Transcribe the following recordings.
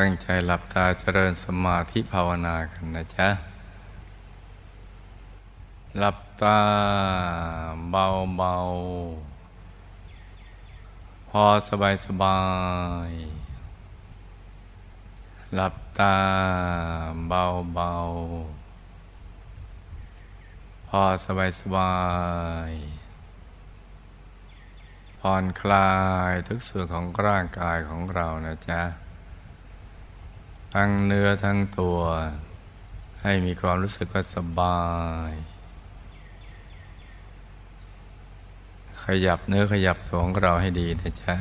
ตั้งใจหลับตาเจริญสมาธิภาวนากันนะจ๊ะ หลับตาเบาเบาพอสบายสบาย หลับตาเบาเบาพอสบายสบายผ่อนคลายทุกส่วนของร่างกายของเรานะจ๊ะ ทั้งเนื้อทั้งตัว ให้มีความรู้สึกว่าสบาย ขยับเนื้อขยับตัวของเราให้ดีนะจ๊ะ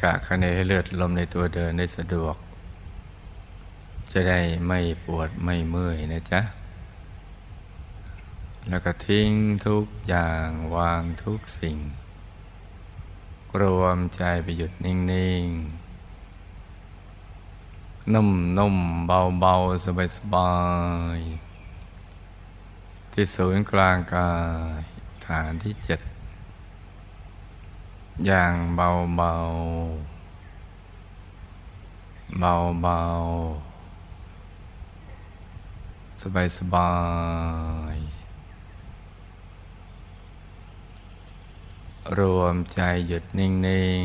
กะคะเนให้เลือดลมในตัวเดินได้สะดวก จะได้ไม่ปวดไม่เมื่อยนะจ๊ะ แล้วก็ทิ้งทุกอย่างวางทุกสิ่ง รวมใจไปหยุดนิ่ง ๆ นุ่มนุ่มเบาเบาสบายสบาย ที่ศูนย์กลางกายฐานที่เจ็ดอย่างเบาเบาเบาเบาสบายสบายรวมใจหยุดนิ่ง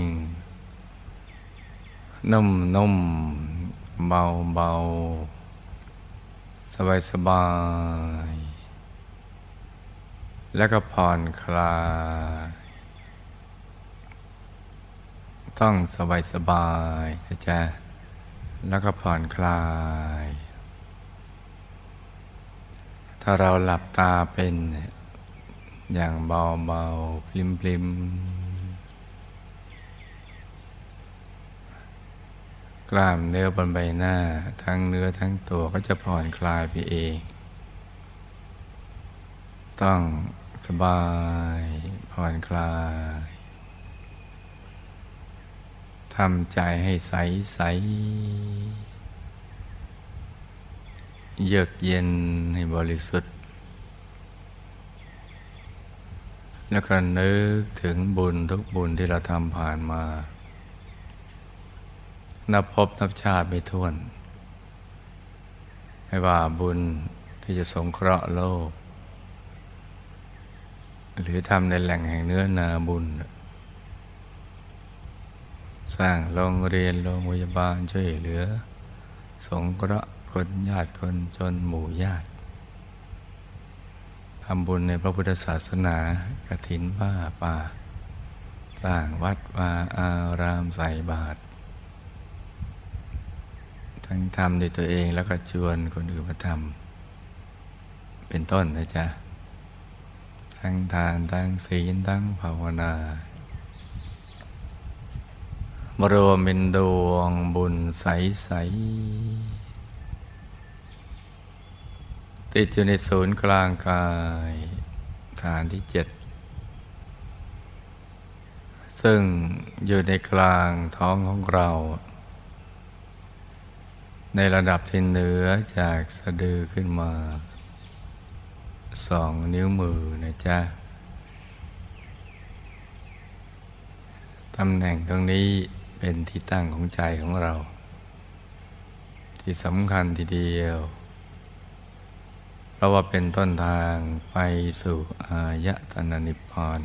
ๆ นุ่มนุ่ม เบาเบาสบายสบาย แล้วก็ผ่อนคลาย ต้องสบายสบายนะจ๊ะแล้วก็ผ่อนคลาย ถ้าเราหลับตาเป็นอย่างเบาเบาพลิมพลิม กล้ามเนื้อบนใบหน้า ทั้งเนื้อทั้งตัวก็จะผ่อนคลายไปเอง ต้องสบายผ่อนคลายทำใจให้ใสใสเยือกเย็นให้บริสุทธิ์ แล้วก็นึกถึงบุญทุกบุญที่เราทำผ่านมา นับพบนับชาติไม่ท้วนไม่ว่าบุญที่จะสงเคราะห์โลก หรือทำในแหล่งแห่งเนื้อนาบุญ สร้างโรงเรียนโรงพยาบาลช่วยเหลือ สงเคราะห์คนญาติคนจนหมู่ญาติทำบุญในพระพุทธศาสนากระถินบ้าป่า สร้างวัดวาอารามใส่บาตร ทั้งทำด้วยตัวเองแล้วก็ชวนคนอื่นมาทำเป็นต้นนะจ๊ะ ทั้งทานทั้งศีลทั้งภาวนาบรวมเป็นดวงบุญใสใสติดอยู่ในศูนย์กลางกายฐานที่เจ็ดซึ่งอยู่ในกลางท้องของเรา ในระดับที่เหนือจากสะดือขึ้นมาสองนิ้วมือนะจ๊ะ ตำแหน่งตรงนี้เป็นที่ตั้งของใจของเรา ที่สำคัญทีเดียว เพราะว่าเป็นต้นทางไปสู่อายตนะนิพพาน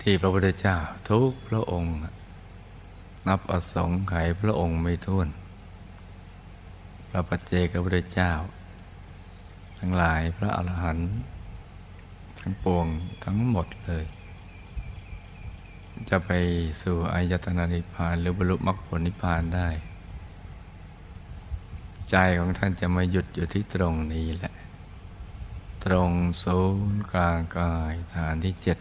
ที่พระพุทธเจ้าทุกพระองค์ นับอสงไขยพระองค์ไม่ท้วน พระปัจเจกพระเจ้า ทั้งหลายพระอรหันต์ทั้งปวงทั้งหมดเลย จะไปสู่อายตนะนิพพานหรือบรรลุมรรคผลนิพพานได้ ใจของท่านจะมาหยุดอยู่ที่ตรงนี้แหละ ตรงศูนย์กลางกายฐานที่เจ็ด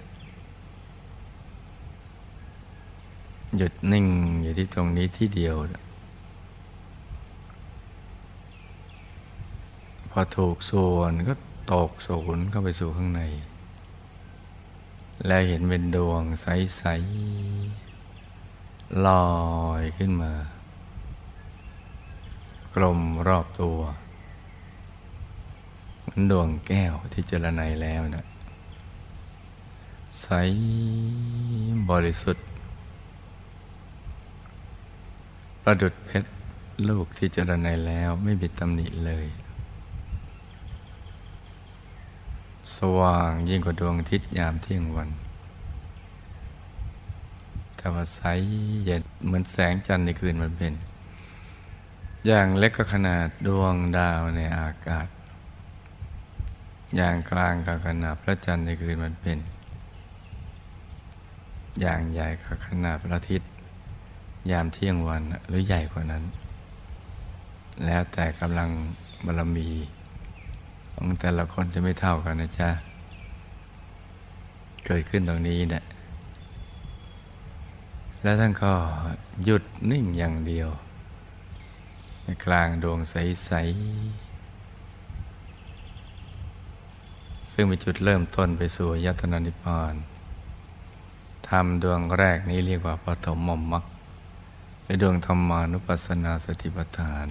หยุดนิ่งอยู่ที่ตรงนี้ที่เดียว พอถูกส่วนก็ตกศูนย์เข้าไปสู่ข้างใน แล้วเห็นเป็นดวงใส ๆ ลอยขึ้นมา กลมรอบตัวเหมือนดวงแก้วที่เจรไนแล้วนะใสบริสุทธิ์ ประดุดเพชรลูกที่เจริญในแล้วไม่มีตำหนิเลย สว่างยิ่งกว่าดวงอาทิตย์ยามเที่ยงวันแต่ว่าใสเย็นเหมือนแสงจันทร์ในคืนมันเป็น อย่างเล็กก็ขนาดดวงดาวในอากาศ อย่างกลางก็ขนาดพระจันทร์ในคืนมันเป็น อย่างใหญ่ก็ขนาดพระอาทิตย์ ยามเที่ยงวันหรือใหญ่กว่านั้น แล้วแต่กำลังบารมี ของแต่ละคนจะไม่เท่ากันนะจ๊ะ เกิดขึ้นตรงนี้เนี่ยแล้วท่านก็หยุดนิ่งอย่างเดียว ในกลางดวงใส ๆ ซึ่งเป็นจุดเริ่มต้นไปสู่ยัตนานิพพานทำดวงแรกนี้เรียกว่าปฐมมมมัก ในดวงธรรมานุปัสสนาสติปัฏฐาน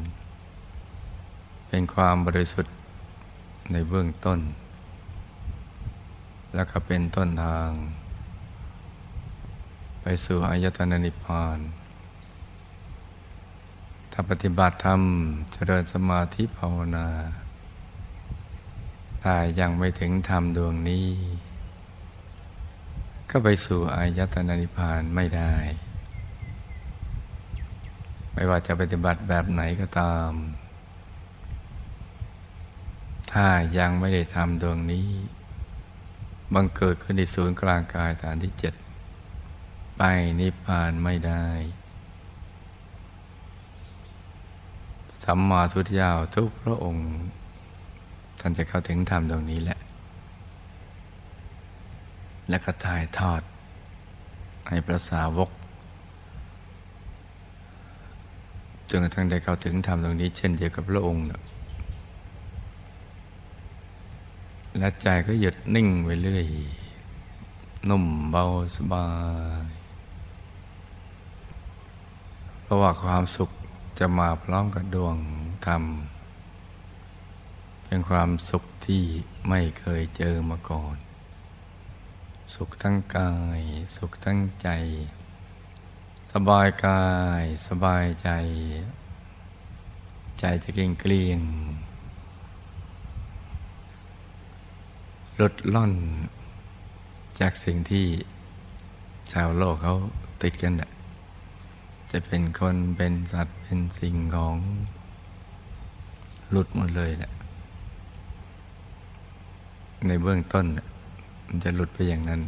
เป็นความบริสุทธิ์ในเบื้องต้น แล้วก็เป็นต้นทาง ไปสู่อายตนะนิพพาน ถ้าปฏิบัติธรรมเจริญสมาธิภาวนาแต่ยังไม่ถึงธรรมดวงนี้ ก็ไปสู่อายตนะนิพพานไม่ได้ ไม่ว่าจะปฏิบัติแบบไหนก็ตาม ถ้ายังไม่ได้ทำดวงนี้ บังเกิดขึ้นในศูนย์กลางกายฐานที่เจ็ดไปนิพพานไม่ได้ สัมมาสุทธยาวทุกพระองค์ ท่านจะเข้าถึงธรรมตรงนี้แหละ และก็ถ่ายทอด ให้พระสาวก จนกระทั่งได้เข้าถึงธรรมตรงนี้ เช่นเดียวกับพระองค์และใจก็หยุดนิ่งไปเรื่อย นุ่มเบาสบาย เพราะว่าความสุขจะมาพร้อมกับดวงธรรม เป็นความสุขที่ไม่เคยเจอมาก่อน สุขทั้งกาย สุขทั้งใจ สบายกายสบายใจ ใจจะเกลียงเกลียงลดล่อน จากสิ่งที่ชาวโลกเขาติดกันน่ะจะเป็นคนเป็นสัตว์เป็นสิ่งของหลุดหมดเลยแหละในเบื้องต้น มันจะหลุดไปอย่างนั้น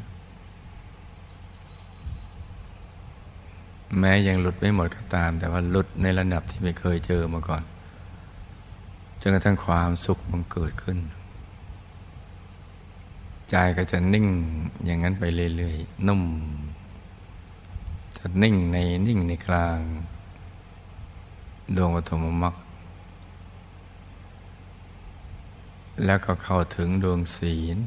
แม้ยังหลุดไม่หมดก็ตาม แต่ว่าหลุดในระดับที่ไม่เคยเจอมาก่อนจนกระทั่งความสุขมันเกิดขึ้น ใจก็จะนิ่งอย่างนั้นไปเรื่อยๆนุ่ม จะนิ่งในนิ่งในกลางดวงปฐมมรรคแล้วก็เข้าถึงดวงศีล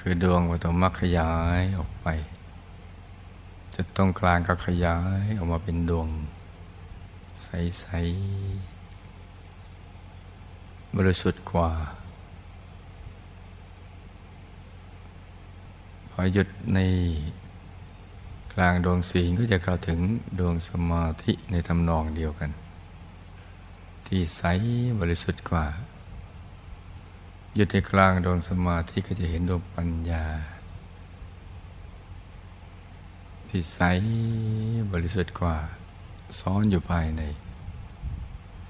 คือดวงปฐมมรรคขยายออกไป จุดตรงกลางก็ขยายออกมาเป็นดวง ใส ๆ บริสุทธิ์กว่า พอหยุดในกลางดวงสีก็จะเข้าถึงดวงสมาธิในทำนองเดียวกัน ที่ใสบริสุทธิ์กว่าอยู่ในกลางดวงสมาธิก็จะเห็นดวงปัญญา ที่ใสบริสุทธิ์กว่าซ้อนอยู่ภายใน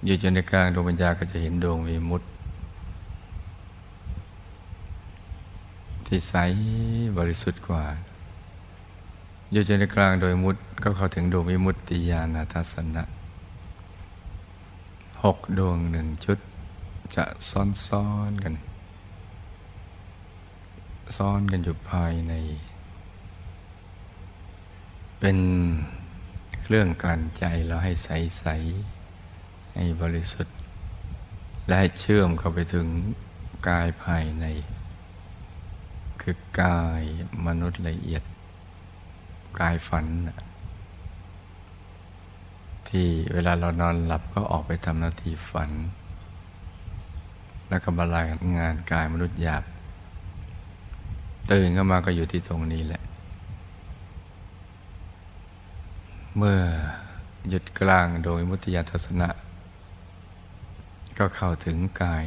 อยู่จนในกลางดวงปัญญาก็จะเห็นดวงวิมุตติที่ใสบริสุทธิ์กว่าอยู่จนในกลางโดยมุตก็เข้าถึงดวงวิมุตติญาณทัศนะหกดวงหนึ่งชุดจะซ้อนๆกัน ซ้อนกันอยู่ภายใน เป็นเครื่องกลั่นใจเราให้ใสใสให้บริสุทธิ์ และให้เชื่อมเข้าไปถึงกายภายใน คือกายมนุษย์ละเอียด กายฝัน ที่เวลาเรานอนหลับก็ออกไปทำหน้าที่ฝัน แล้วก็บรรลัยงานกายมนุษย์หยาบ ตื่นขึ้นมาก็อยู่ที่ตรงนี้แหละ เมื่อหยุดกลางโดยมุติยาทัศนะ ก็เข้าถึงกาย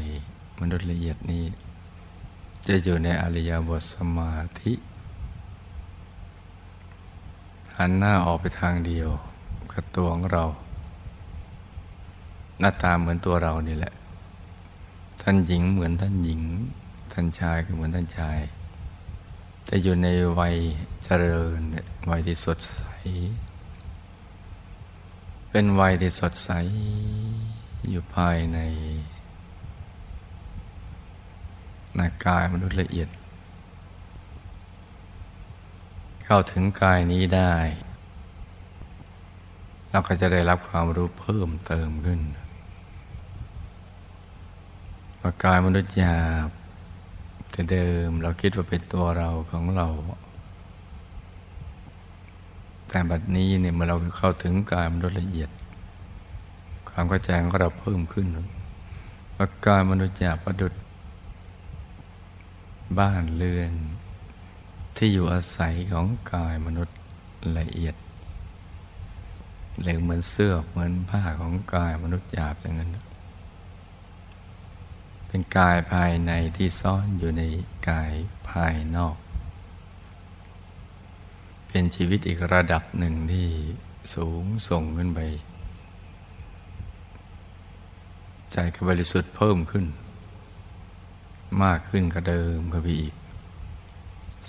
มนุษย์ละเอียดนี้ จะอยู่ในอริยบทสมาธิ หันหน้าออกไปทางเดียวกับตัวของเรา หน้าตาเหมือนตัวเรานี่แหละ ท่านหญิงเหมือนท่านหญิง ท่านชายก็เหมือนท่านชายจะอยู่ในวัยเจริญวัยที่สดใส เป็นวัยที่สดใสอยู่ภายในในกายมนุษย์ละเอียด เข้าถึงกายนี้ได้ เราก็จะได้รับความรู้เพิ่มเติมขึ้นว่ากายมนุษย์หยาบแต่เดิมเราคิดว่าเป็นตัวเราของเรา แต่บัดนี้เนี่ยเมื่อเราเข้าถึงกายมนุษย์ละเอียด ความเข้าใจของเราเพิ่มขึ้นว่ากายมนุษย์หยาบประดุดบ้านเรือน ที่อยู่อาศัยของกายมนุษย์ละเอียดหรือเหมือนเสื้อเหมือนผ้าของกายมนุษย์หยาบอย่างนั้น เป็นกายภายในที่ซ่อนอยู่ในกายภายนอก เป็นชีวิตอีกระดับหนึ่งที่สูงส่งขึ้นไป ใจก็บริสุทธิ์เพิ่มขึ้น มากขึ้นก็เดิมก็ไปอีก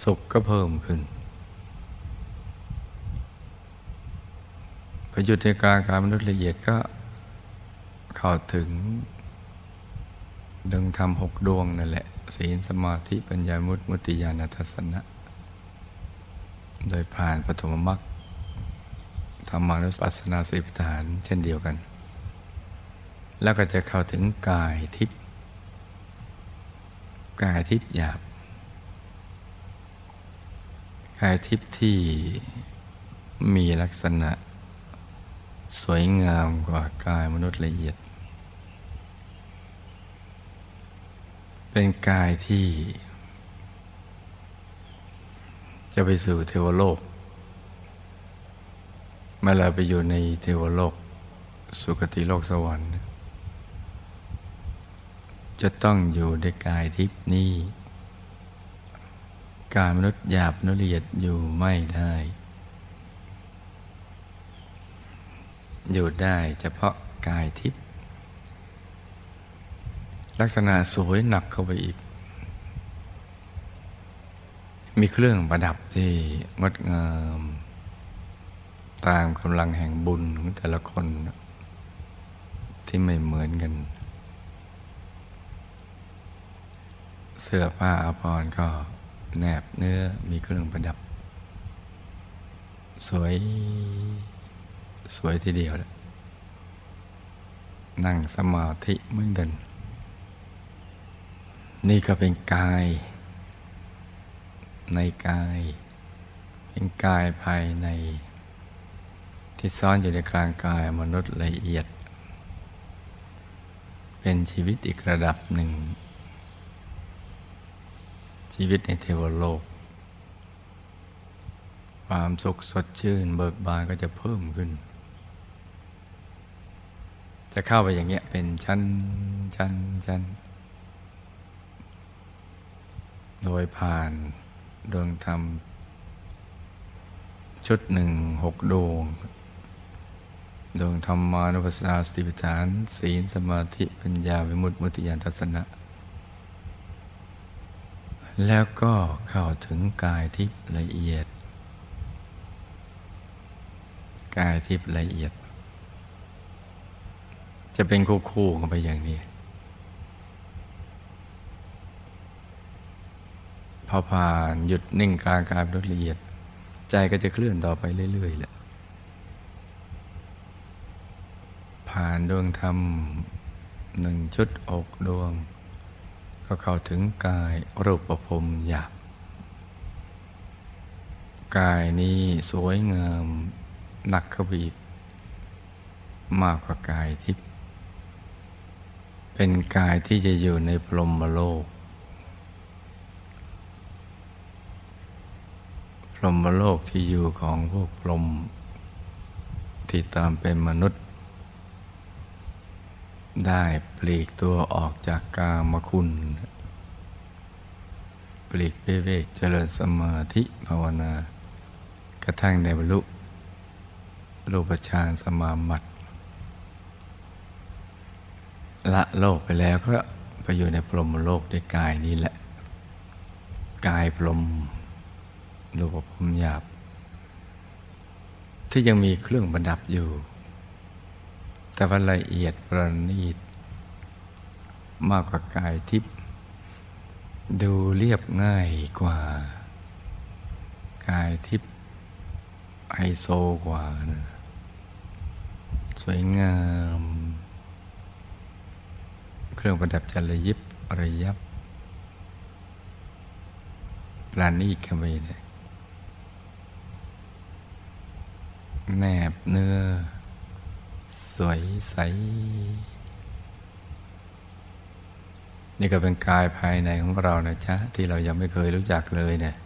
สุขก็เพิ่มขึ้นพอหยุดในกลางการมนุษย์ละเอียดก็เข้าถึงดึงทำหกดวงนั่นแหละ ศีลสมาธิปัญญามุตมุติญาณทัศนะ โดยผ่านปฐมมรรคธรรมานุปัสสนาสิบฐานเช่นเดียวกัน แล้วก็จะเข้าถึงกายทิพย์กายทิพย์หยาบ กายทิพย์ที่มีลักษณะ สวยงามกว่ากายมนุษย์ละเอียด เป็นกายที่ จะไปสู่เทวโลก เมื่อเราไปอยู่ในเทวโลก สุคติโลกสวรรค์ จะต้องอยู่ในกายทิพนี้ กายมนุษย์หยาบนุละเอียดอยู่ไม่ได้ อยู่ได้เฉพาะกายทิพลักษณะสวยหนักเข้าไปอีก มีเครื่องประดับที่งดงาม ตามกำลังแห่งบุญของแต่ละคน ที่ไม่เหมือนกัน เสื้อผ้าอาภรณ์ก็แนบเนื้อมีเครื่องประดับ สวย สวยทีเดียวแหละนั่งสมาธิเหมือนกัน นี่ก็เป็นกาย ในกาย เป็นกายภายใน ที่ซ่อนอยู่ในกลางกายมนุษย์ละเอียด เป็นชีวิตอีกระดับหนึ่ง ชีวิตในเทวโลก ความสุขสดชื่นเบิกบานก็จะเพิ่มขึ้น จะเข้าไปอย่างเงี้ยเป็นชั้นชั้นชั้นโดยผ่าน ดวงธรรม ชุดหนึ่งหกดวง ดวงธรรมานุปัสสนาสติปัฏฐาน ศีลสมาธิปัญญาวิมุตติมุติยานทัศนะ แล้วก็เข้าถึงกายทิพย์ละเอียด กายทิพย์ละเอียด จะเป็นคู่ๆกันไปอย่างนี้ อผ่านหยุดนิ่งกลางกายละเอียด ใจก็จะเคลื่อนต่อไปเรื่อยๆแหละผ่านดวงธรรมหนึ่งชุดอกดวง ก็เข้าถึงกายรูปภพหยาบกายนี้สวยงามหนักขบีกมากกว่ากายทิพย์เป็นกายที่จะอยู่ในพรหมโลก รหมโลกที่อยู่ของพวกพรหมที่ตามเป็นมนุษย์ ได้ปลีกตัวออกจากกามคุณ ปลีกเวกเจริญสมาธิภาวนากระทั่งในบรรลุรูปฌานสมามัติละโลกไปแล้วก็ไปอยู่ในพรหมโลกด้วยกายนี้แหละ กายพรหม รูปพรหมหยาบ ที่ยังมีเครื่องประดับอยู่ แต่ว่าละเอียดประณีต มากกว่ากายทิพย์ดูเรียบง่ายกว่า กายทิพย์ไฮโซกว่านะสวยงาม เครื่องประดับจระยิบระยับปลานีกันไปเลย แนบเนื้อ สวยใส นี่ก็เป็นกายภายในของเรานะจ๊ะ ที่เรายังไม่เคยรู้จักเลยเนะี่ย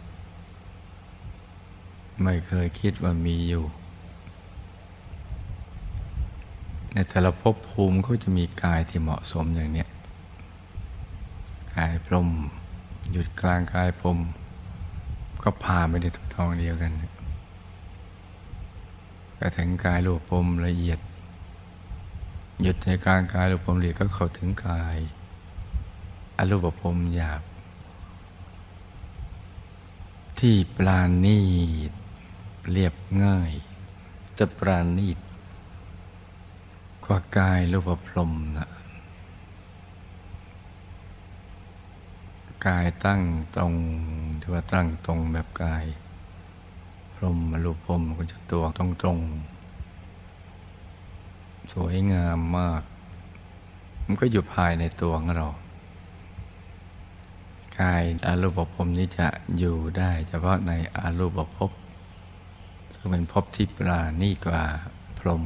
ไม่เคยคิดว่ามีอยู่ ในแต่ละภพภูมิก็จะมีกายที่เหมาะสมอย่างเนี้ยกายพรมหยุดกลางกายพรมก็พาไปในทุกทองเดียวกัน ก็ถึงกายรูปพรมละเอียด หยุดในกลางกายรูปพรมละเอียดก็เข้าถึงกายอรูปพรมหยาบ ที่ปราณีตเรียบง่ายแต่ปราณีตว่ากายรูปพรมนะกายตั้งตรงที่ว่าตั้งตรงแบบกาย พรมรูปพรมก็จะตัวตรงตรงสวยงามมาก มันก็อยู่ภายในตัวของเรา กายอารูปภพนี้จะอยู่ได้เฉพาะในอารูปภพซึ่งเป็นภพที่ปราณีกว่าพรม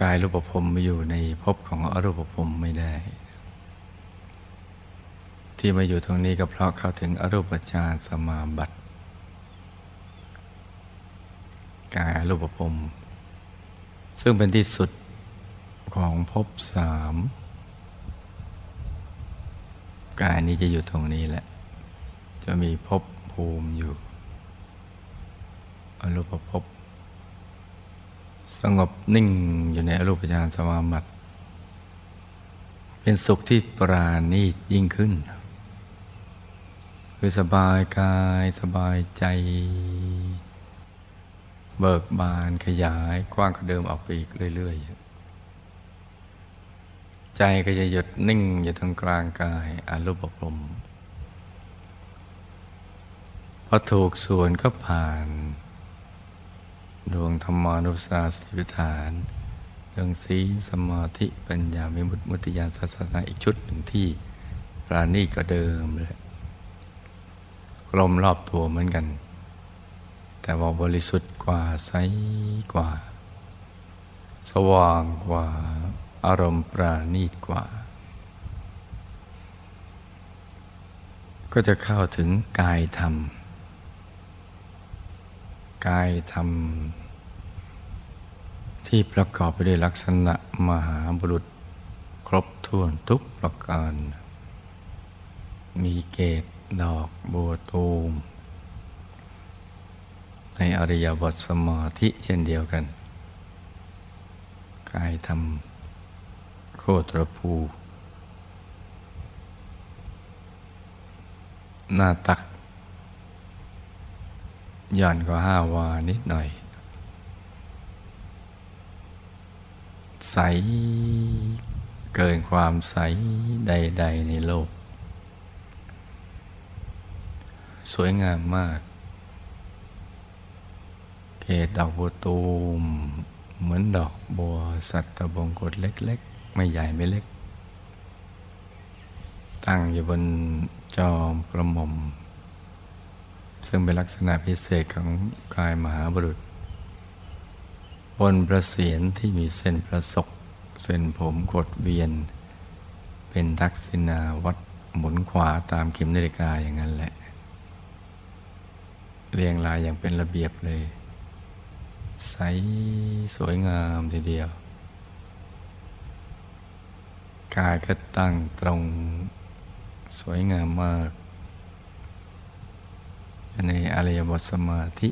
กายรูปภพมาอยู่ในภพของอรูปภพไม่ได้ ที่มาอยู่ตรงนี้ก็เพราะเข้าถึงอรูปฌานสมาบัติกายอรูปภพซึ่งเป็นที่สุดของภพสามกายนี้จะอยู่ตรงนี้แหละ จะมีภพภูมิอยู่อรูปภพสงบนิ่งอยู่ในอรูปฌานสมาบัติเป็นสุขที่ปราณีตยิ่งขึ้น คือสบายกายสบายใจ เบิกบานขยายกว้างกว่าเดิมออกไปอีกเรื่อย ๆ ใจก็จะหยุดนิ่งอยู่ตรงกลางกายอารูปภพพอถูกส่วนก็ผ่าน ดวงธรรมานุสาสิวิฐานเรื่องสีสมาธิปัญญามิมุตมุติยานศาสนาอีกชุดหนึ่งที่ปราณีก็เดิมเลย กลมรอบตัวเหมือนกัน แต่ว่าบริสุทธิ์กว่าใสกว่า สว่างกว่า อารมณ์ปราณีตกว่า ก็จะเข้าถึงกายธรรม กายธรรม ที่ประกอบไปด้วยลักษณะมหาบุรุษ ครบถ้วนทุกประการ มีเกต ดอกบัวตูม ในอริยบทสมาธิเช่นเดียวกัน กายธรรมโคตรภู หน้าตัก ย่อนก็ห้าวานิดหน่อย ใสเกินความใสใด ๆ ในโลก สวยงามมาก เกตดอกบัวตูม เหมือนดอกบัวสัตบงกฎเล็ก ๆ ไม่ใหญ่ไม่เล็ก ตั้งอยู่บนจอมกระหม่อม ซึ่งเป็นลักษณะพิเศษของกายมหาบุรุษ บนประเสียนที่มีเส้นประศกเส้นผมกดเวียน เป็นทักษิณาวัดหมุนขวาตามเข็มนาฬิกาอย่างนั้นแหละ เรียงรายอย่างเป็นระเบียบเลย ใสสวยงามทีเดียว กายก็ตั้งตรงสวยงามมาก ในอริยบทสมาธิ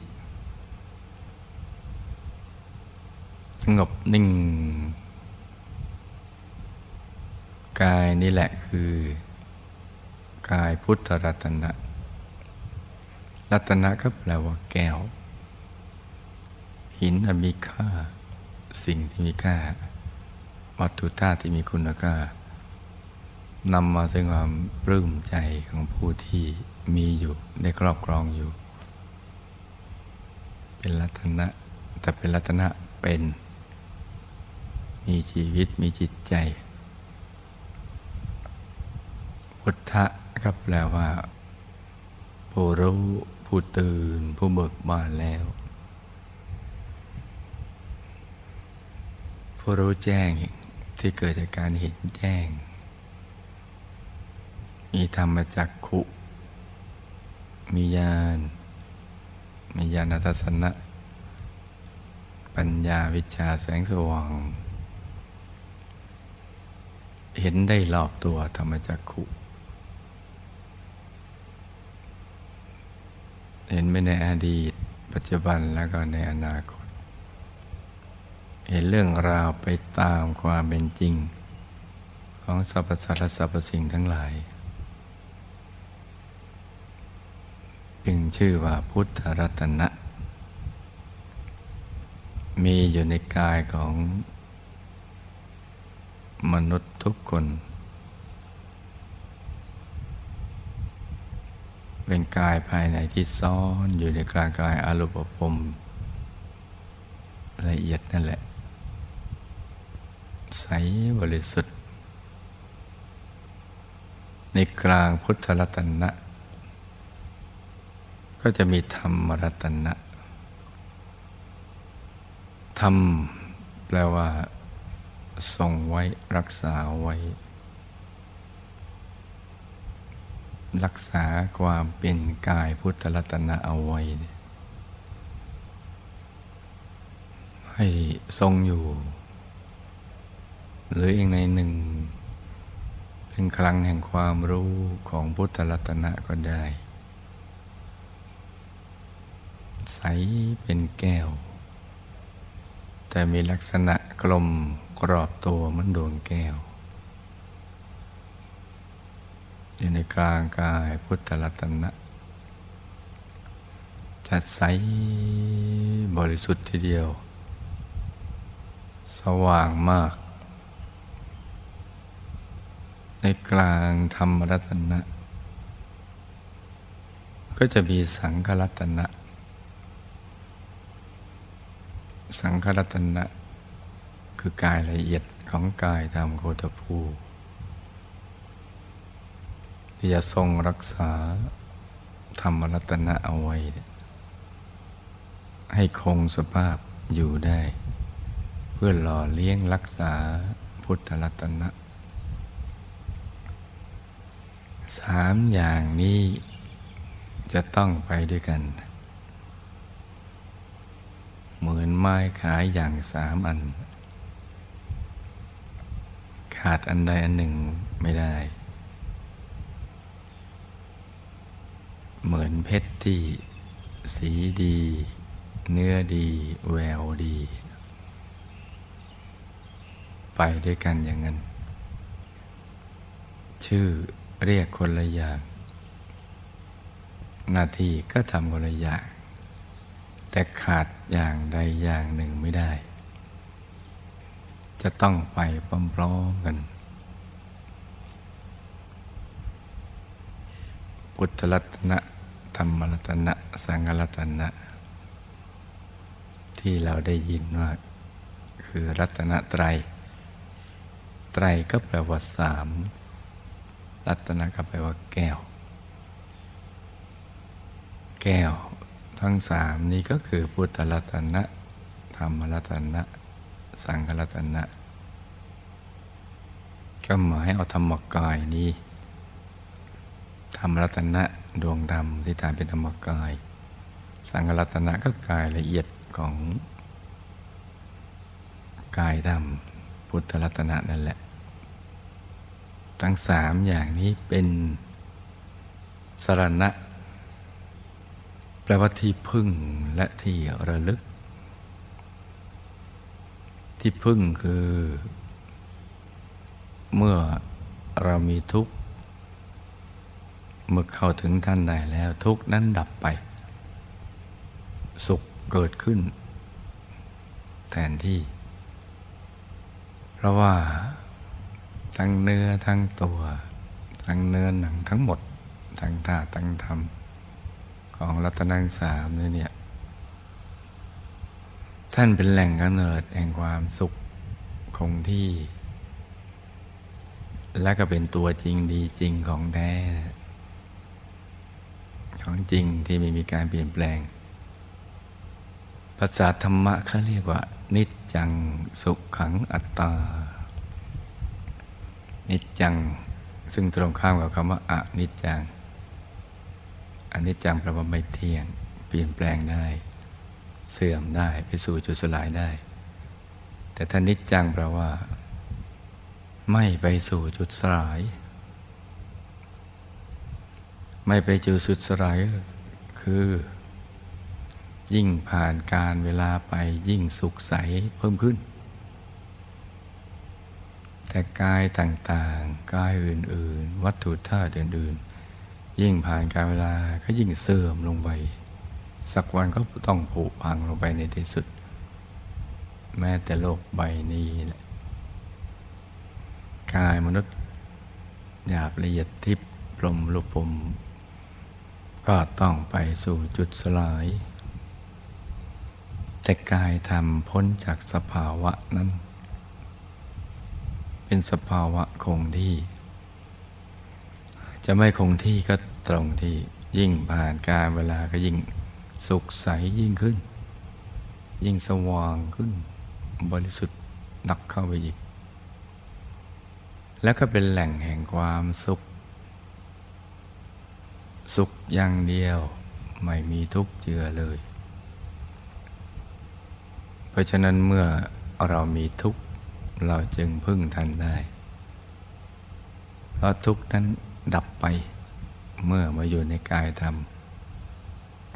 สงบนิ่ง กายนี่แหละคือ กายพุทธรัตนะ รัตนะก็แปลว่าแก้ว หินมีค่า สิ่งที่มีค่า วัตถุธาตุที่มีคุณค่านำมาซึ่งความปลื้มใจของผู้ที่มีอยู่ได้ครอบครองอยู่ เป็นรัตนะแต่เป็นรัตนะเป็น มีชีวิตมีจิตใจ พุทธะก็แปลว่าผู้รู้ ผู้ตื่นผู้เบิกบานแล้ว ผู้รู้แจ้งที่เกิดจากการเห็นแจ้ง มีธรรมจักขุมีญาณมีญาณทัศนะ ปัญญาวิชาแสงสว่าง เห็นได้รอบตัวธรรมจักขุ เห็นไม่ในอดีต ปัจจุบันแล้วก็ในอนาคต เห็นเรื่องราวไปตามความเป็นจริง ของสรรพสัตว์และสรรพสิ่งทั้งหลายจึงชื่อว่าพุทธรัตนะ มีอยู่ในกายของมนุษย์ทุกคน เป็นกายภายในที่ซ้อนอยู่ในกลางกายอารุปภพละเอียดนั่นแหละ ใสบริสุทธิ์ ในกลางพุทธรัตนะ ก็จะมีธรรมรัตนะ ธรรม แปลว่าทรงไว้รักษาไว้ รักษาความเป็นกายพุทธรัตนะเอาไว้ ให้ทรงอยู่ หรืออีกในหนึ่ง เป็นคลังแห่งความรู้ของพุทธรัตนะก็ได้ ใสเป็นแก้ว แต่มีลักษณะกลมกรอบตัวเหมือนดวงแก้ว อยู่ในกลางกายพุทธรัตนะจะใสบริสุทธิ์ทีเดียว สว่างมาก ในกลางธรรมรัตนะ ก็จะมีสังฆรัตนะ สังขรัตนะ คือกายละเอียดของกายตามโคตภู ที่จะทรงรักษาธรรมรัตนะเอาไว้ ให้คงสภาพอยู่ได้ เพื่อหล่อเลี้ยงรักษาพุทธรัตนะสามอย่างนี้จะต้องไปด้วยกัน เหมือนไม้ขายอย่างสามอัน ขาดอันใดอันหนึ่งไม่ได้ เหมือนเพชรที่ สีดี เนื้อดี แววดี ไปด้วยกันอย่างนั้น ชื่อเรียกคนละอย่างหน้าที่ก็ทำคนละอย่าง แต่ขาดอย่างใดอย่างหนึ่งไม่ได้ จะต้องไปพร้อมๆกัน พุทธรัตนะธรรมรัตนะ สังฆรัตนะ ที่เราได้ยินว่า คือรัตนตรัย ไตรก็แปลว่าสามรัตนะก็แปลว่าแก้ว แก้ว ทั้งสามนี้ก็คือพุทธรัตนะ ธรรมรัตนะ สังฆรัตนะ ก็หมายเอาธรรมกายนี้ ธรรมรัตนะดวงดำที่ตามเป็นธรรมกาย สังฆรัตนะก็กายละเอียดของกายธรรมพุทธรัตนะนั่นแหละ ทั้งสามอย่างนี้เป็นสรณะแปลว่าที่พึ่งและที่ระลึก ที่พึ่งคือ เมื่อเรามีทุกข์ เมื่อเข้าถึงท่านใดแล้ว ทุกนั้นดับไป สุขเกิดขึ้น แทนที่ เพราะว่าทั้งเนื้อทั้งตัว ทั้งเนื้อหนังทั้งหมด ทั้งธาตุทั้งธรรม ของรัตนังสามเนี่ย ท่านเป็นแหล่งกำเนิดแห่งความสุขคงที่และก็เป็นตัวจริงดีจริงของแท้ ของจริงที่ไม่มีการเปลี่ยนแปลง ภาษาธรรมะเขาเรียกว่า นิจจังสุขขังอัตตา นิจจังซึ่งตรงข้ามกับคำว่าอนิจจังอนิจจังแปลว่าไม่เที่ยง เปลี่ยนแปลงได้ เสื่อมได้ไปสู่จุดสลายได้ แต่ถ้านิจจังแปลว่า ไม่ไปสู่จุดสลาย ไม่ไปจุดสุดสลายคือ ยิ่งผ่านการเวลาไปยิ่งสุขใสเพิ่มขึ้น แต่กายต่างๆ กายอื่น ๆ วัตถุธาตุอื่น ๆ ยิ่งผ่านการเวลาก็ยิ่งเสื่อมลงไป สักวันก็ต้องผุพังลงไปในที่สุด แม้แต่โลกใบนี้แหละกายมนุษย์หยาบละเอียดทิพย์ลมลุปม ก็ต้องไปสู่จุดสลาย แต่กายทำพ้นจากสภาวะนั้น เป็นสภาวะคงที่ จะไม่คงที่ก็ตรงที่ยิ่งผ่านการเวลาก็ยิ่งสุขใสยิ่งขึ้น ยิ่งสว่างขึ้น บริสุทธิ์หนักเข้าไปอีก แล้วก็เป็นแหล่งแห่งความสุข สุขอย่างเดียวไม่มีทุกข์เจือเลย เพราะฉะนั้นเมื่อเรามีทุกข์เราจึงพึ่งทันได้ เพราะทุกข์นั้นดับไปเมื่อมาอยู่ในกายธรรม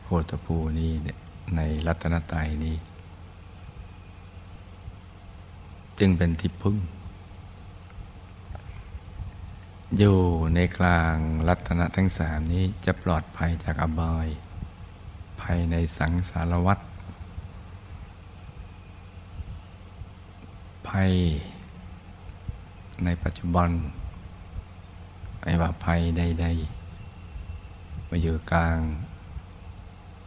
โคตภูนี้ในรัตนตรัยนี้ จึงเป็นที่พึ่ง อยู่ในกลางรัตนะทั้งสามนี้จะปลอดภัยจากอบายภัยในสังสารวัฏภัยในปัจจุบันไม่ว่าภัยใดๆมาอยู่กลาง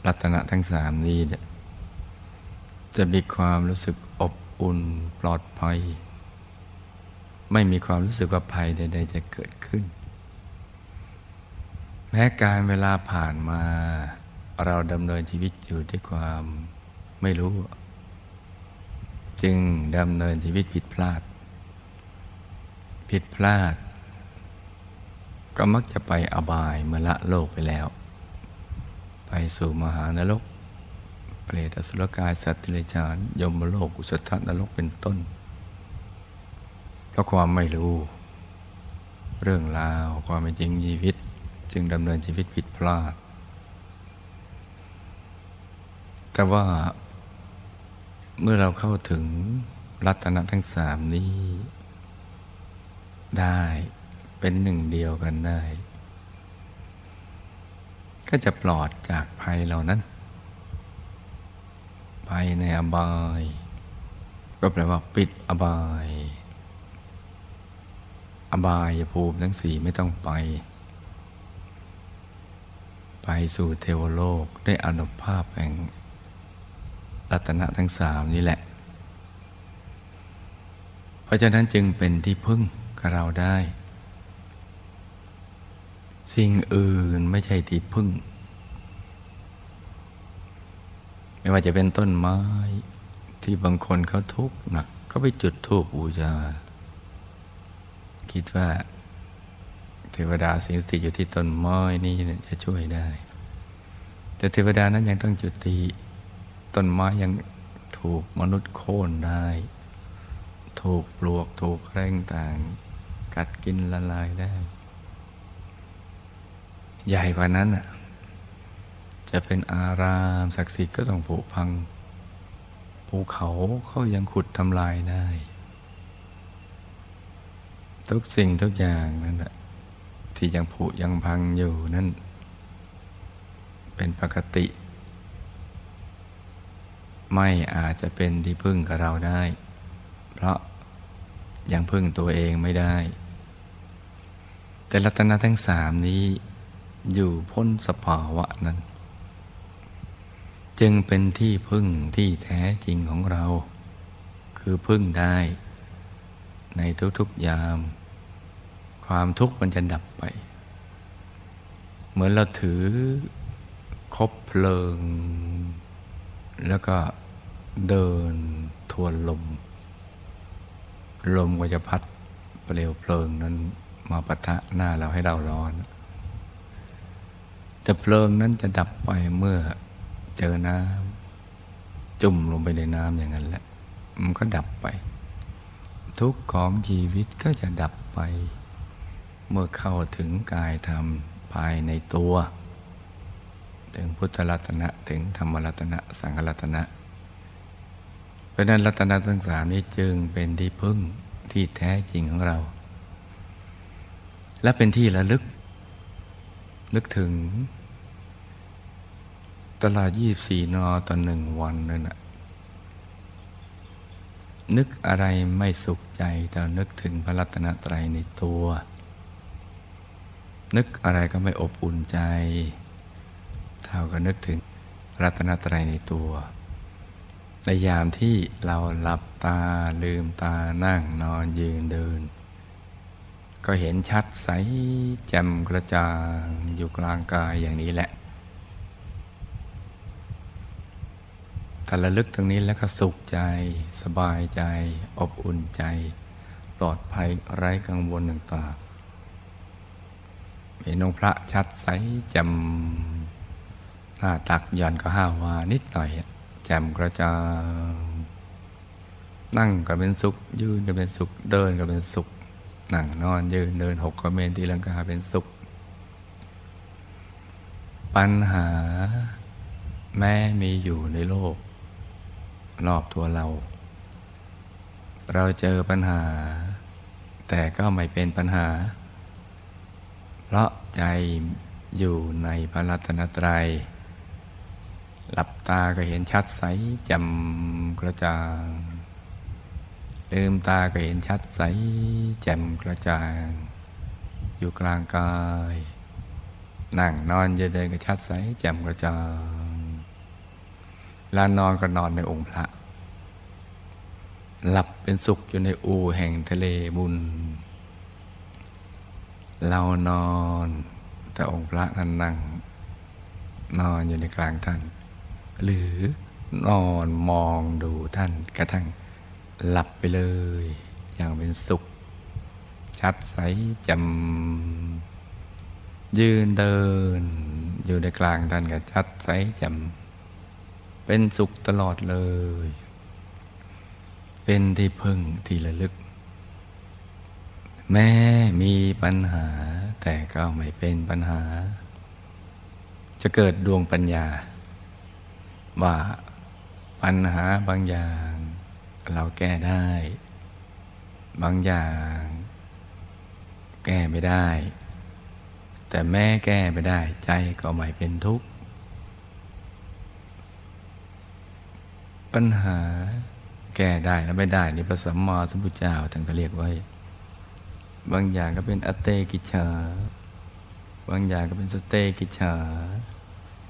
รัตนะทั้งสามนี้จะมีความรู้สึกอบอุ่นปลอดภัย ไม่มีความรู้สึกว่าภัยใด ๆ จะเกิดขึ้น แม้การเวลาผ่านมา เราดำเนินชีวิตอยู่ด้วยความไม่รู้ จึงดำเนินชีวิตผิดพลาด ผิดพลาด ก็มักจะไปอบายเมื่อละโลกไปแล้ว ไปสู่มหานรกเปรตอสุรกายสัตว์ทิเลชานยมโลกอุสธนรกเป็นต้น ราะความไม่รู้ เรื่องราวความเป็นจริงชีวิต จึงดำเนินชีวิตผิดพลาด แต่ว่าเมื่อเราเข้าถึงรัตนะทั้งสามนี้ ได้เป็นหนึ่งเดียวกันได้ ก็จะปลอดจากภัยเหล่านั้นภัยในอบาย ก็แปลว่าปิดอบาย อบายภูมิทั้งสี่ไม่ต้องไป ไปสู่เทวโลกได้อนุภาพแห่งรัตนะทั้งสามนี่แหละ เพราะฉะนั้นจึงเป็นที่พึ่งกับเราได้ สิ่งอื่นไม่ใช่ที่พึ่ง ไม่ว่าจะเป็นต้นไม้ที่บางคนเขาทุกข์หนักเขาไปจุดธูปบูชา คิดว่าเทวดาสิงสถิตอยู่ที่ต้นไม้นี้จะช่วยได้ แต่เทวดานั้นยังต้องจุตีต้นไม้ยังถูกมนุษย์โค่นได้ ถูกปลวกถูกแรงต่าง กัดกินละลายได้ ใหญ่กว่านั้นอะจะเป็นอารามศักดิ์สิทธิ์ก็ต้องผุพังภูเขาเขายังขุดทำลายได้ ทุกสิ่งทุกอย่างนั่นแหละที่ยังผุยังพังอยู่นั่น เป็นปกติ ไม่อาจจะเป็นที่พึ่งกับเราได้ เพราะยังพึ่งตัวเองไม่ได้ แต่รัตนะทั้งสามนี้อยู่พ้นสภาวะนั้น จึงเป็นที่พึ่งที่แท้จริงของเรา คือพึ่งได้ ในทุกๆยาม ความทุกข์มันจะดับไป เหมือนเราถือคบเพลิง แล้วก็เดินทวนลม ลมก็จะพัดเปลวเพลิงนั้นมาปะทะหน้าเราให้เราร้อน แต่เพลิงนั้นจะดับไปเมื่อเจอน้ำจุ่มลงไปในน้ำอย่างนั้นแหละ มันก็ดับไป ทุกของชีวิตก็จะดับไป เมื่อเข้าถึงกายธรรมภายในตัว ถึงพุทธรัตนะถึงธรรมรัตนะ สังฆรัตนะ เพราะนั้นรัตนะทั้งสามนี้จึงเป็นที่พึ่งที่แท้จริงของเรา และเป็นที่ระลึก นึกถึง ตลาดยี่สี่นอต่อหนึ่งวันนั่นนะนึกอะไรไม่สุขใจแต่นึกถึงพระรัตนตรัยในตัว นึกอะไรก็ไม่อบอุ่นใจ เท่ากับนึกถึงรัตนตรัยในตัว ในยามที่เราหลับตาลืมตานั่งนอนยืนเดิน ก็เห็นชัดใสแจ่มกระจ่างอยู่กลางกายอย่างนี้แหละแต่ระลึกตรงนี้แล้วก็สุขใจ สบายใจ อบอุ่นใจ ปลอดภัยไร้กังวลต่างๆ เห็นองค์พระชัดใสจ่มหน้าตักย่อนก็ห้าวานิดหน่อยแจ่มกระจางนั่งก็เป็นสุข ยืนก็เป็นสุข เดินก็เป็นสุข นั่งนอนยืนเดินหกก็เมนตีลังกาเป็นสุข ปัญหาแม้มีอยู่ในโลก รอบตัวเรา เราเจอปัญหา แต่ก็ไม่เป็นปัญหา เพราะใจอยู่ในพระรัตนตรัย หลับตาก็เห็นชัดใสจำกระจ่างลืมตาก็เห็นชัดใสแจ่มกระจ่าง อยู่กลางกาย นั่งนอนเดินก็ชัดใสแจ่มกระจ่างลานอนก็นอนในองค์พระ หลับเป็นสุขอยู่ในอู่แห่งทะเลบุญ เรานอนแต่องค์พระท่านนั่ง นอนอยู่ในกลางท่าน หรือนอนมองดูท่านกระทั่งหลับไปเลย อย่างเป็นสุข ชัดใสจำยืนเดิน อยู่ในกลางท่านก็ชัดใสจำเป็นสุขตลอดเลย เป็นที่พึ่งที่ระลึก แม้มีปัญหาแต่ก็ไม่เป็นปัญหา จะเกิดดวงปัญญา ว่าปัญหาบางอย่าง เราแก้ได้ บางอย่าง แก้ไม่ได้ แต่แม่แก้ไม่ได้ใจก็ไม่เป็นทุกข์ ปัญหาแก้ได้และไม่ได้นี่พระสัมมาสัมพุทธเจ้าท่านก็เรียกไว้ บางอย่างก็เป็นอเตกิชาบางอย่างก็เป็นสเตกิชา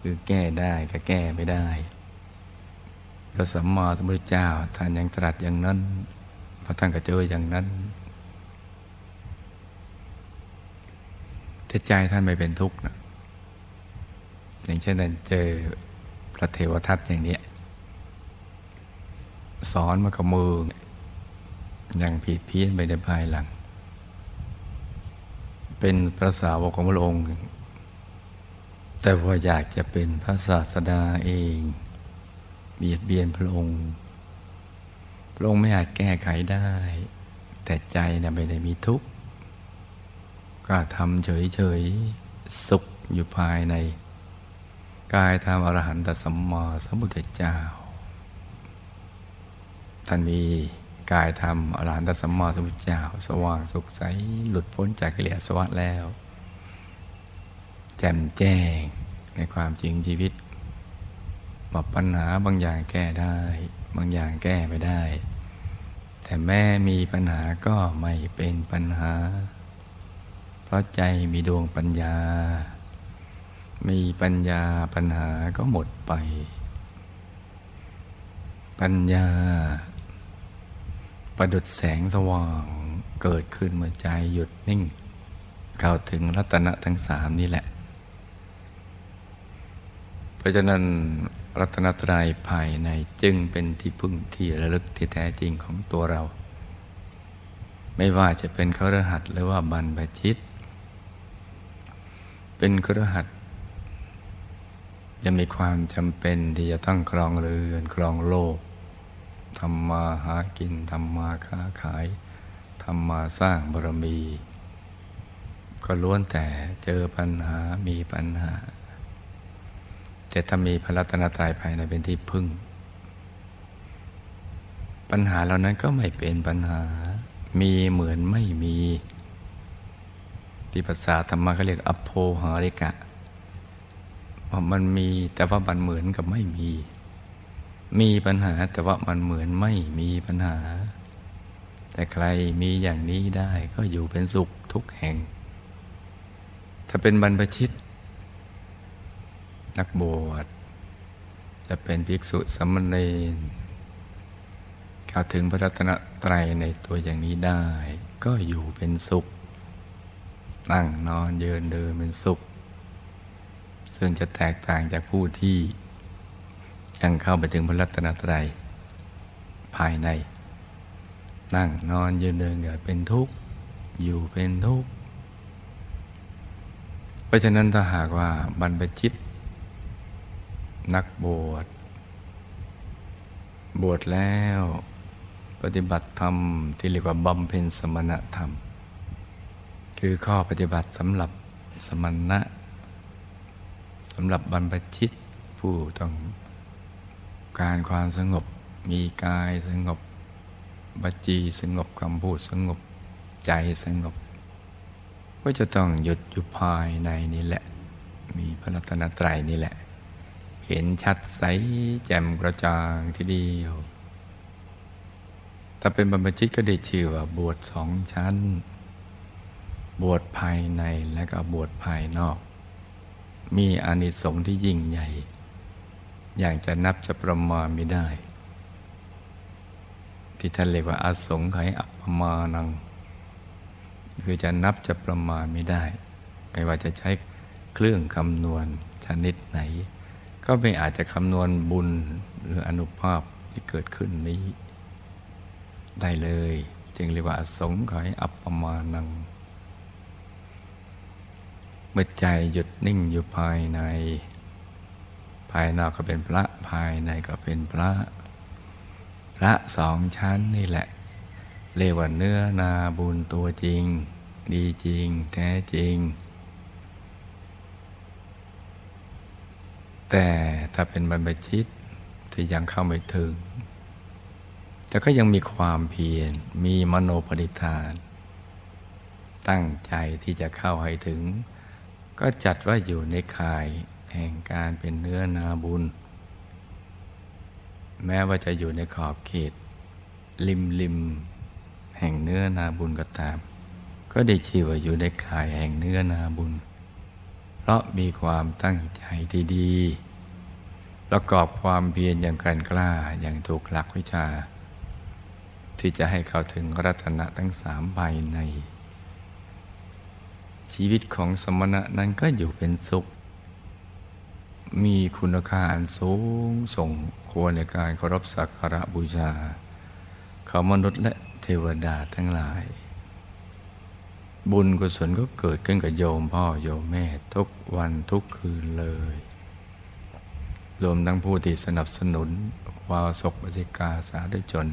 คือแก้ได้ก็แก้ไม่ได้พระสัมมาสัมพุทธเจ้าท่านยังตรัสอย่างนั้นพระท่านก็เจออย่างนั้นแต่ใจท่านไม่เป็นทุกข์นะอย่างเช่นนั้นเจอพระเทวทัตอย่างนี้สอนมากับมืออย่างผิดเพี้ยนไปในภายหลัง เป็นพระสาวกของพระองค์ แต่ว่าอยากจะเป็นพระศาสดาเอง เบียดเบียนพระองค์ พระองค์ไม่อาจแก้ไขได้ แต่ใจนะไม่ได้มีทุกข์ก็ทำเฉยๆ สุขอยู่ภายใน กายธรรมอรหันตสัมมาสัมพุทธเจ้า ท่านมี กายธรรมอรหันตสัมมาสัมพุทธเจ้า สว่างสุขใสหลุดพ้นจากกิเลสวะแล้ว แจ่มแจ้งในความจริงชีวิตบอกปัญหาบางอย่างแก้ได้ บางอย่างแก้ไม่ได้ แต่แม่มีปัญหาก็ไม่เป็นปัญหา เพราะใจมีดวงปัญญา มีปัญญาปัญหาก็หมดไป ปัญญา ประดุดแสงสว่างเกิดขึ้นเมื่อใจหยุดนิ่ง เข้าถึงรัตนะทั้งสามนี่แหละ เพราะฉะนั้นรัตนตรัยภายในจึงเป็นที่พึ่งที่ระลึกที่แท้จริงของตัวเรา ไม่ว่าจะเป็นเครือหัดหรือว่าบรรพชิต เป็นเครือหัดจะมีความจำเป็นที่จะต้องครองเรือนครองโลก ทำมาหากินทำมาค้าขายทำมาสร้างบารมี ก็ล้วนแต่เจอปัญหามีปัญหา แต่ถ้ามีพระรัตนตรัยภายในเป็นที่พึ่ง ปัญหาเหล่านั้นก็ไม่เป็นปัญหา มีเหมือนไม่มี ที่ภาษาธรรมะเขาเรียกอโภหาริกะมันมีแต่ว่ามันเหมือนกับไม่มี มีปัญหาแต่ว่ามันเหมือนไม่มีปัญหา แต่ใครมีอย่างนี้ได้ก็อยู่เป็นสุขทุกแห่ง ถ้าเป็นบรรพชิต นักบวชจะเป็นภิกษุสมณีเข้าวถึงพระรัตนตรัยในตัวอย่างนี้ได้ ก็อยู่เป็นสุข นั่งนอนเยืนเดินเป็นสุข ซึ่งจะแตกต่างจากผู้ที่ ยังเข้าไปถึงพระรัตนตรัย ภายใน นั่งนอนยืนเดินก็เป็นทุกข์ อยู่เป็นทุกข์ เพราะฉะนั้นถ้าหากว่าบรรพชิต นักบวช บวชแล้วปฏิบัติธรรมที่เรียกว่าบำเพ็ญสมณธรรม คือข้อปฏิบัติสำหรับสมณะสำหรับบรรพชิตผู้ต้อง การความสงบ มีกายสงบบัจีสงบคำพูดสงบใจสงบ ก็จะต้องหยุดอยู่ภายในนี่แหละ มีพระรัตนตรัยนี่แหละ เห็นชัดใสแจ่มกระจ่างทีเดียวถ้าเป็นบรรพชิตก็ได้ชื่อว่าบวชสองชั้น บวชภายในและก็บวชภายนอก มีอานิสงส์ที่ยิ่งใหญ่ อย่างจะนับจะประมาณไม่ได้ ที่ท่านเรียกว่าอาสงไขยอัปปมานัง คือจะนับจะประมาณไม่ได้ ไม่ว่าจะใช้เครื่องคำนวณชนิดไหน ก็ไม่อาจจะคำนวณบุญหรืออนุภาพที่เกิดขึ้นนี้ ได้เลย จึงเรียกว่าอสงไขยอัปปมานัง เมื่อใจหยุดนิ่งอยู่ภายใน ภายนอกก็เป็นพระภายในก็เป็นพระ พระสองชั้นนี่แหละ เรียกว่าเนื้อนาบุญตัวจริง ดีจริง แท้จริง แต่ถ้าเป็นบรรพชิตที่ยังเข้าไม่ถึง แต่ก็ยังมีความเพียรมีมโนปณิธาน ตั้งใจที่จะเข้าให้ถึง ก็จัดว่าอยู่ในข่าย แห่งการเป็นเนื้อนาบุญ แม้ว่าจะอยู่ในขอบเขต ริมริมแห่งเนื้อนาบุญก็ตาม ก็ได้ชื่อว่าอยู่ในข่ายแห่งเนื้อนาบุญ เพราะมีความตั้งใจที่ดีประกอบความเพียรอย่างกันกล้าอย่างถูกหลักวิชา ที่จะให้เข้าถึงรัตนะทั้งสามภายใน ชีวิตของสมณะนั้นก็อยู่เป็นสุข มีคุณค่าอันสูงส่งควรในการเคารพสักการะบูชา เขามนุษย์และเทวดาทั้งหลาย บุญกุศลก็เกิดขึ้นกับโยมพ่อโยมแม่ทุกวันทุกคืนเลย รวมทั้งผู้ที่สนับสนุนวาวศกปฏิกาสาธุชน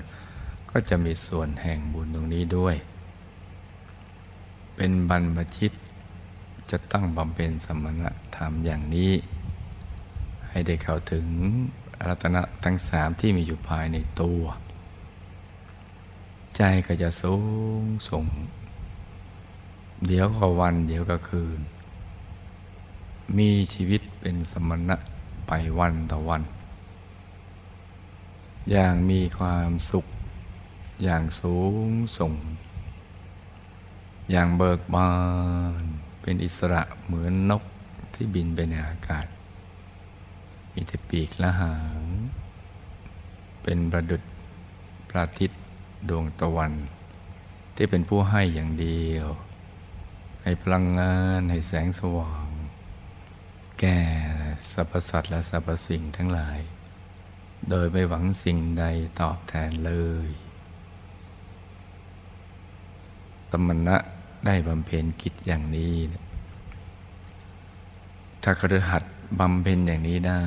ก็จะมีส่วนแห่งบุญตรงนี้ด้วย เป็นบรรพชิตจะตั้งบำเพ็ญสมณธรรมอย่างนี้ ให้ได้เข้าถึงรัตนะทั้งสามที่มีอยู่ภายในตัว ใจก็จะสูงส่ง เดี๋ยวก็วันเดี๋ยวก็คืน มีชีวิตเป็นสมณะไปวันต่อวัน อย่างมีความสุข อย่างสูงส่ง อย่างเบิกบาน เป็นอิสระเหมือนนกที่บินไปในอากาศ มีแต่ปีกและหาง เป็นประดุจพระอาทิตย์ดวงตะวัน ที่เป็นผู้ให้อย่างเดียว ให้พลังงานให้แสงสว่าง แก่สรรพสัตว์และสรรพสิ่งทั้งหลาย โดยไม่หวังสิ่งใดตอบแทนเลยตมณะได้บำเพ็ญกิจอย่างนี้ ถ้าคฤหัสถ์ บำเพ็ญอย่างนี้ได้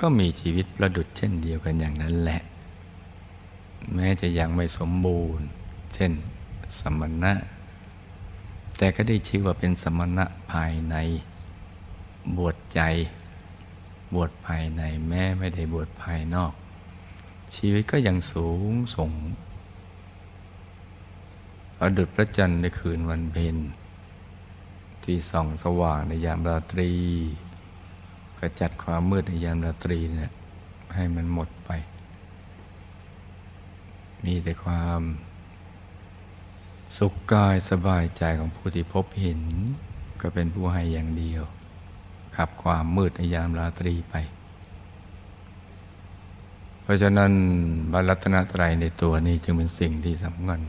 ก็มีชีวิตประดุดเช่นเดียวกันอย่างนั้นแหละ แม้จะยังไม่สมบูรณ์ เช่น สมณะ แต่ก็ได้ชื่อว่าเป็นสมณะภายใน บวชใจ บวชภายในแม้ไม่ได้บวชภายนอก ชีวิตก็ยังสูงส่งประดุดพระจันทร์ในคืนวันเพ็ญ ที่ส่องสว่างในยามราตรีกระจัดความมืดในยามราตรีเนี่ยให้มันหมดไป มีแต่ความสุขกายสบายใจของผู้ที่พบเห็น ก็เป็นผู้ให้อย่างเดียว ขับความมืดในยามราตรีไป เพราะฉะนั้นบรรัตนตรัยในตัวนี้จึงเป็นสิ่งที่สำคัญ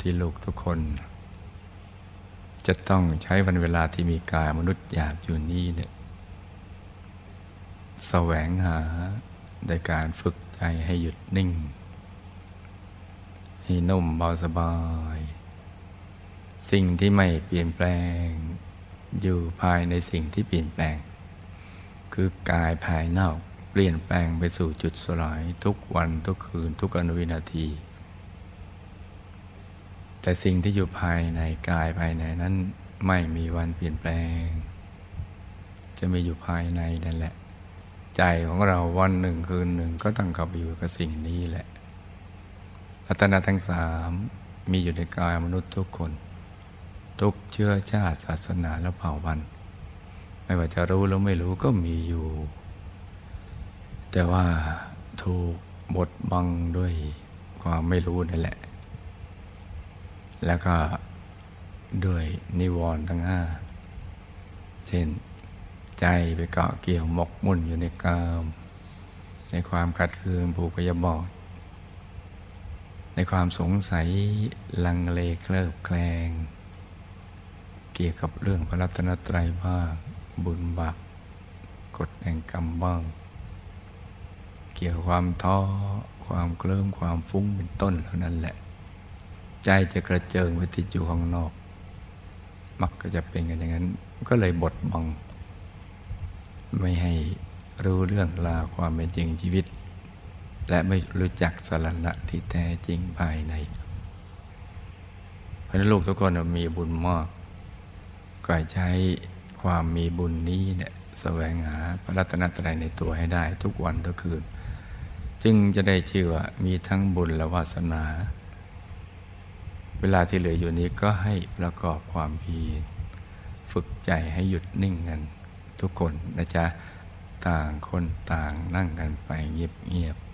ที่ลูกทุกคน จะต้องใช้วันเวลาที่มีกายมนุษย์หยาบอยู่นี่เนี่ยแสวงหาในการฝึกใจให้หยุดนิ่ง ให้นุ่มเบาสบาย สิ่งที่ไม่เปลี่ยนแปลง อยู่ภายในสิ่งที่เปลี่ยนแปลง คือกายภายนอกเปลี่ยนแปลงไปสู่จุดสลายทุกวันทุกคืนทุกอนุวินาที แต่สิ่งที่อยู่ภายในกายภายในนั้น ไม่มีวันเปลี่ยนแปลง จะมีอยู่ภายในนั่นแหละ ใจของเราวันหนึ่งคืนหนึ่งก็ต้องกลับไปอยู่กับสิ่งนี้แหละรัตนาทั้งสามมีอยู่ในกายมนุษย์ทุกคน ทุกเชื้อชาติศาสนาและเผ่าพันธุ์ไม่ว่าจะรู้หรือไม่รู้ก็มีอยู่ แต่ว่าถูกบดบังด้วยความไม่รู้นั่นแหละ แล้วก็ด้วยนิวรณ์ทั้งห้าเช่นใจไปเกาะเกี่ยวหมกมุ่นอยู่ในกาม ในความขัดเคืองผูกพยาบอดในความสงสัยลังเลเคลิบแคลง เกี่ยวกับเรื่องพระรัตนตรัยบ้างบุญบาปกฎแห่งกรรมบ้าง เกี่ยวความท้อความเคลิ้มความฟุ้งเป็นต้นเหล่านั้นแหละ ใจจะกระเจิงไปติดอยู่ข้างนอก มักก็จะเป็นกันอย่างนั้น ก็เลยบดบัง ไม่ให้รู้เรื่องราวความเป็นจริงชีวิต และไม่รู้จักสารณะที่แท้จริงภายในเพราะนลูกทุกคนมีบุญมากก็ใช้ความมีบุญนี้เนี่ยแสวงหาพระรัตนตรัยในตัวให้ได้ทุกวันทุกคืน จึงจะได้ชื่อว่ามีทั้งบุญและวาสนา เวลาที่เหลืออยู่นี้ก็ให้ประกอบความเพียรฝึกใจให้หยุดนิ่งกันทุกคนนะจ๊ะ ต่างคนต่างนั่งกันไปเงียบๆ